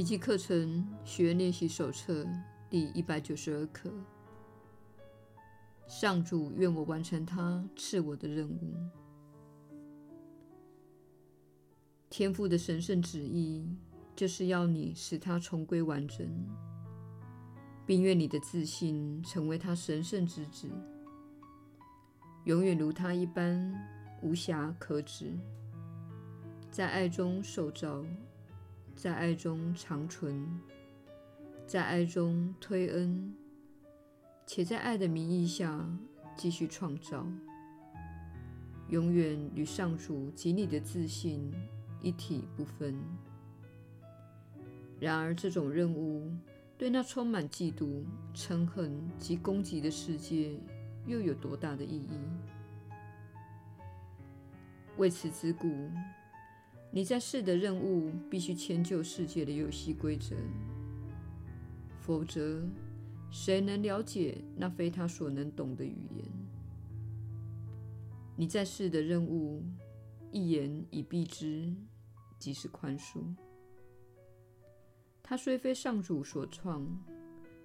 奇迹课程学员练习手册第一百九十二课。上主愿我完成他赐我的任务。天父的神圣旨意就是要你使他重归完整，并愿你的自信成为他神圣之子，永远如他一般无瑕可指，在爱中受造。在爱中长存，在爱中推恩，且在爱的名义下继续创造，永远与上主及你的自信一体不分。然而，这种任务对那充满嫉妒、嗔恨及攻击的世界又有多大的意义？为此之故。你在世的任务必须迁就世界的游戏规则，否则谁能了解那非他所能懂的语言？你在世的任务一言以蔽之，即是宽恕。它虽非上主所创，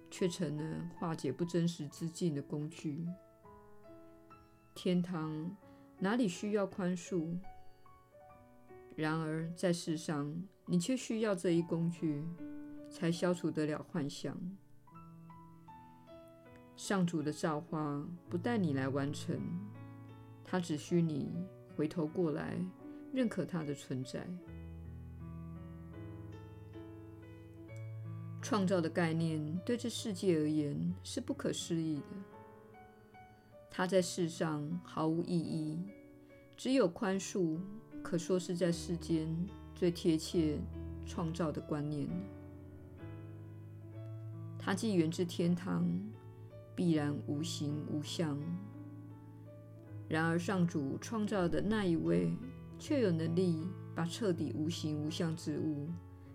却成了化解不真实之境的工具。天堂哪里需要宽恕？然而，在世上，你却需要这一工具，才消除得了幻象。上主的造化不待你来完成，他只需你回头过来，认可他的存在。创造的概念对这世界而言是不可思议的，它在世上毫无意义，只有宽恕。可说是在世间最贴切创造的观念。它既源自天堂，必然无形无相。然而，上主创造的那一位却有能力把彻底无形无相之物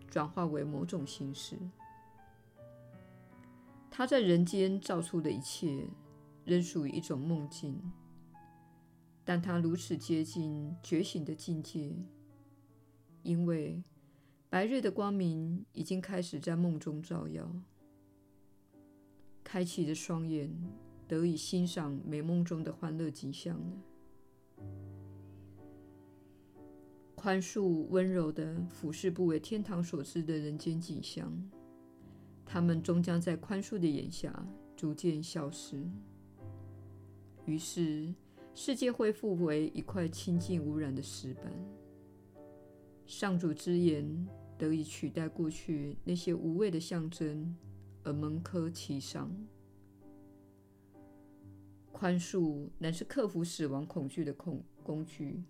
转化为某种形式。他在人间造出的一切，仍属于一种梦境。但他如此接近觉醒的境界，因为白日的光明已经开始在梦中照耀，开启的双眼得以欣赏美梦中的欢乐景象了。宽恕温柔地俯视不为天堂所知的人间景象，他们终将在宽恕的眼下逐渐消失。于是。世界恢复为一块清净无染的石板，上主之言得以取代过去那些无谓的象征，而蒙科其上。宽恕乃是克服死亡恐惧的工工具，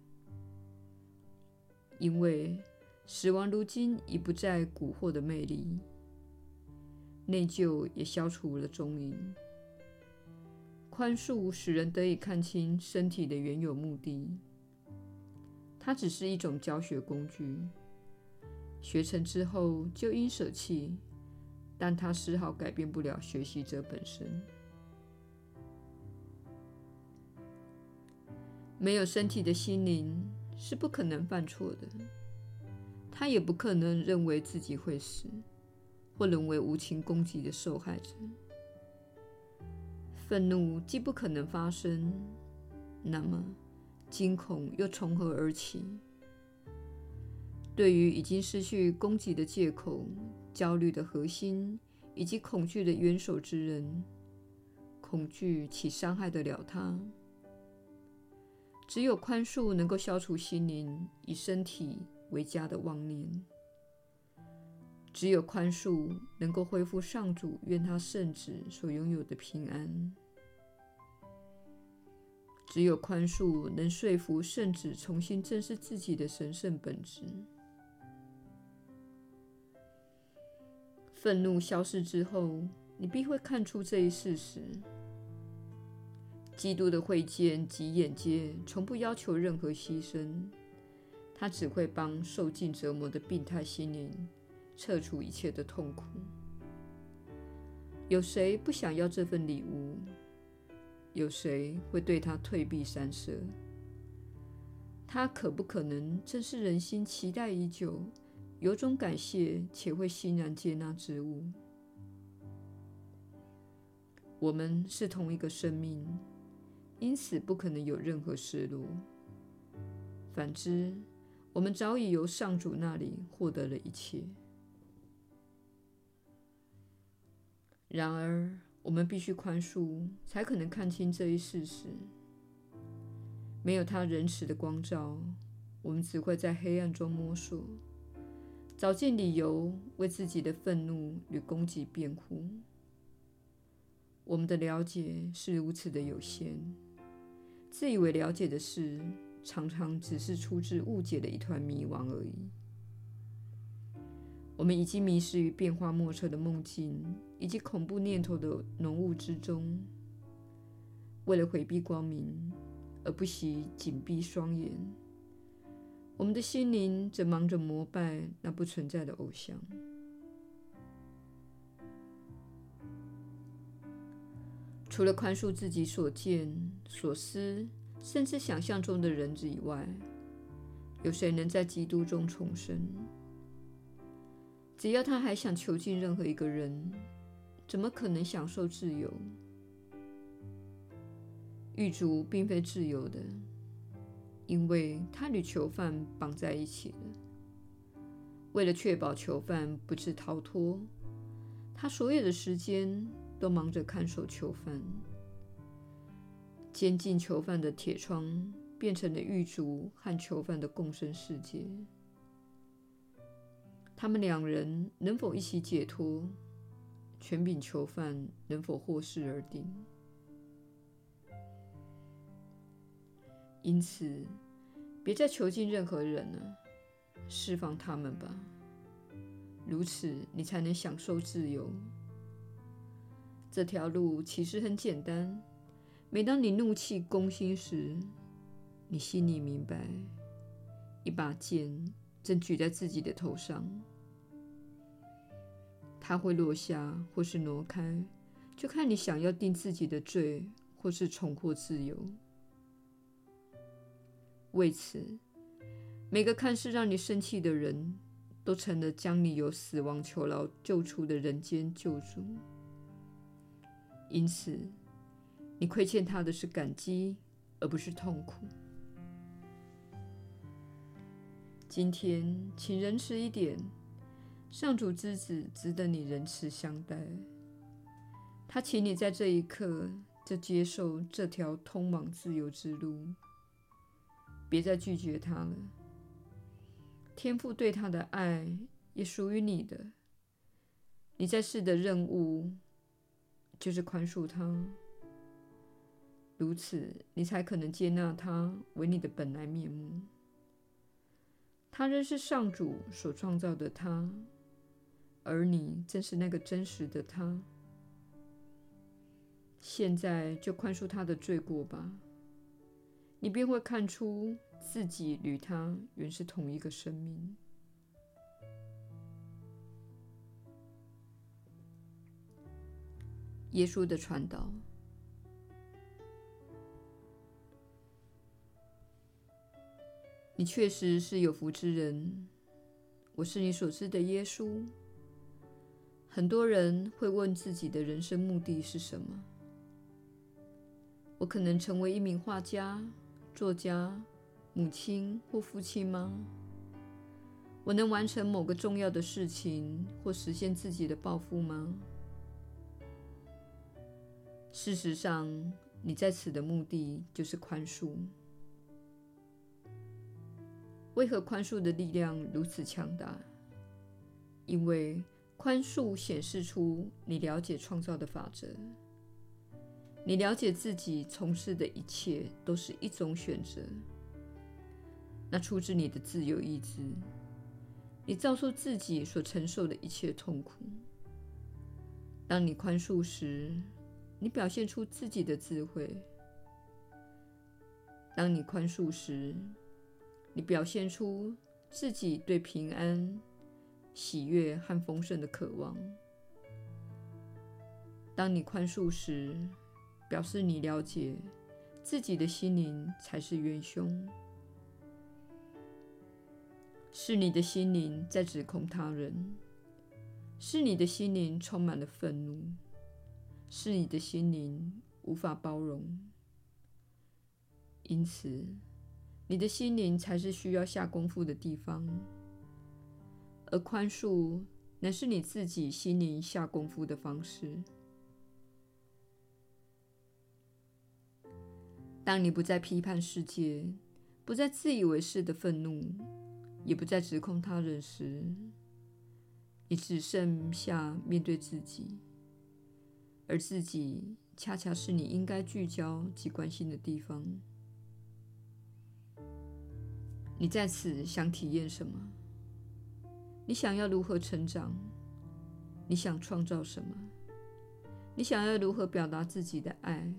因为死亡如今已不再蛊惑的魅力，内疚也消除了踪影。宽恕使人得以看清身体的原有目的。它只是一种教学工具，学成之后就应舍弃，但它丝毫改变不了学习者本身。没有身体的心灵是不可能犯错的，他也不可能认为自己会死，或沦为无情攻击的受害者。愤怒既不可能发生，那么惊恐又从何而起？对于已经失去攻击的借口、焦虑的核心以及恐惧的元首之人，恐惧岂伤害得了他？只有宽恕能够消除心灵以身体为家的妄念，只有宽恕能够恢复上主愿他圣子所拥有的平安。只有宽恕能说服圣子重新正视自己的神圣本质。愤怒消逝之后，你必会看出这一事实：基督的慧见及眼界从不要求任何牺牲，他只会帮受尽折磨的病态心灵撤除一切的痛苦。有谁不想要这份礼物？有谁会对他退避三舍？他可不可能正是人心期待已久、由衷感谢且会欣然接纳之物。我们是同一个生命，因此不可能有任何失落。反之，我们早已由上主那里获得了一切。然而，我们必须宽恕，才可能看清这一事实。没有他仁慈的光照，我们只会在黑暗中摸索，找尽理由为自己的愤怒与攻击辩护。我们的了解是如此的有限，自以为了解的事，常常只是出自误解的一团迷惘而已。我们已经迷失于变化莫测的梦境以及恐怖念头的浓雾之中，为了回避光明而不惜紧闭双眼。我们的心灵则忙着膜拜那不存在的偶像。除了宽恕自己所见、所思，甚至想象中的人子以外，有谁能在基督中重生？只要他还想囚禁任何一个人，怎么可能享受自由？狱卒并非自由的，因为他与囚犯绑在一起了。为了确保囚犯不致逃脱，他所有的时间，都忙着看守囚犯，监禁囚犯的铁窗变成了狱卒和囚犯的共生世界。他们两人能否一起解脱，全凭囚犯能否获释而定。因此，别再囚禁任何人了，释放他们吧。如此，你才能享受自由。这条路其实很简单。每当你怒气攻心时，你心里明白，一把剑正举在自己的头上，它会落下或是挪开，就看你想要定自己的罪，或是重获自由。为此，每个看似让你生气的人，都成了将你由死亡囚牢救出的人间救主。因此，你亏欠他的是感激，而不是痛苦。今天，请仁慈一点，上主之子值得你仁慈相待。他请你在这一刻就接受这条通往自由之路，别再拒绝他了。天父对他的爱也属于你的。你在世的任务。就是宽恕他，如此你才可能接纳他为你的本来面目。他仍是上主所创造的他，而你正是那个真实的他。现在就宽恕他的罪过吧，你便会看出自己与他原是同一个生命。耶稣的传道，你确实是有福之人。我是你所知的耶稣。很多人会问自己的人生目的是什么？我可能成为一名画家、作家、母亲或父亲吗？我能完成某个重要的事情或实现自己的抱负吗？事实上，你在此的目的就是宽恕。为何宽恕的力量如此强大？因为宽恕显示出你了解创造的法则，你了解自己从事的一切都是一种选择，那出自你的自由意志。你造出自己所承受的一切痛苦。当你宽恕时，你表现出自己的智慧。当你宽恕时，你表现出自己对平安、喜悦和丰盛的渴望。当你宽恕时，表示你了解自己的心灵才是元凶。是你的心灵在指控他人，是你的心灵充满了愤怒，是你的心灵无法包容，因此，你的心灵才是需要下功夫的地方，而宽恕乃是你自己心灵下功夫的方式。当你不再批判世界，不再自以为是的愤怒，也不再指控他人时，你只剩下面对自己，而自己恰恰是你应该聚焦及关心的地方。你在此想体验什么？你想要如何成长？你想创造什么？你想要如何表达自己的爱？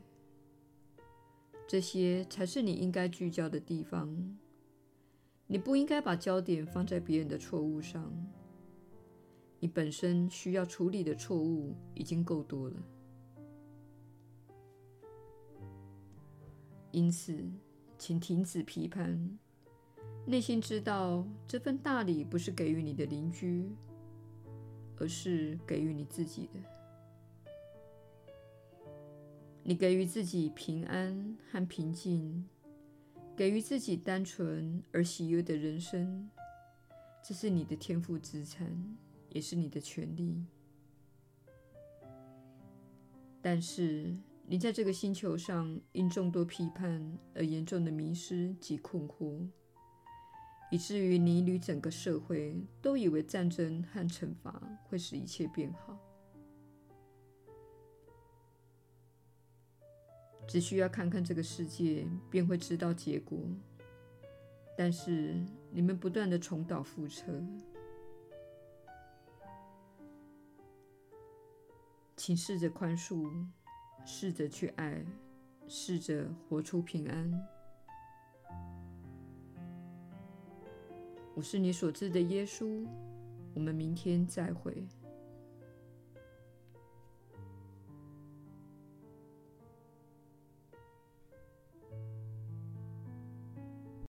这些才是你应该聚焦的地方。你不应该把焦点放在别人的错误上。你本身需要处理的错误已经够多了。因此，请停止批判。内心知道，这份大礼不是给予你的邻居，而是给予你自己的。你给予自己平安和平静，给予自己单纯而喜悦的人生，这是你的天赋资产，也是你的权利。但是，你在这个星球上因众多批判而严重的迷失及困惑，以至于你与整个社会都以为战争和惩罚会使一切变好。只需要看看这个世界，便会知道结果。但是你们不断的重蹈覆辙，请试着宽恕，试着去爱，试着活出平安。我是你所知的耶稣。我们明天再会。